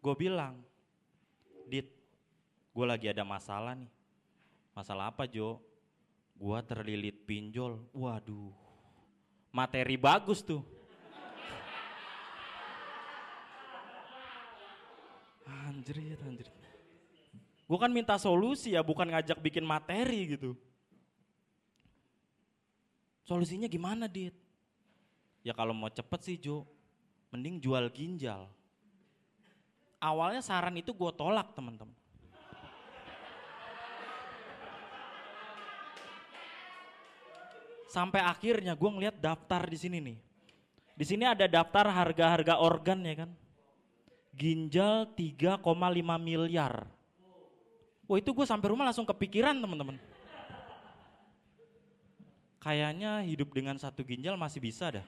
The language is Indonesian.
Gue bilang, Dit, gue lagi ada masalah nih. Masalah apa Jo? Gue terlilit pinjol. Waduh, materi bagus tuh. Anjrit, anjrit. Gue kan minta solusi ya, bukan ngajak bikin materi gitu. Solusinya gimana, Dit? Ya kalau mau cepet sih, Jo, mending jual ginjal. Awalnya saran itu gue tolak, teman-teman. Sampai akhirnya gue ngeliat daftar di sini nih. Di sini ada daftar harga-harga organ ya kan. Ginjal 3,5 miliar. Wah itu gue sampai rumah langsung kepikiran teman-teman. Kayaknya hidup dengan satu ginjal masih bisa dah.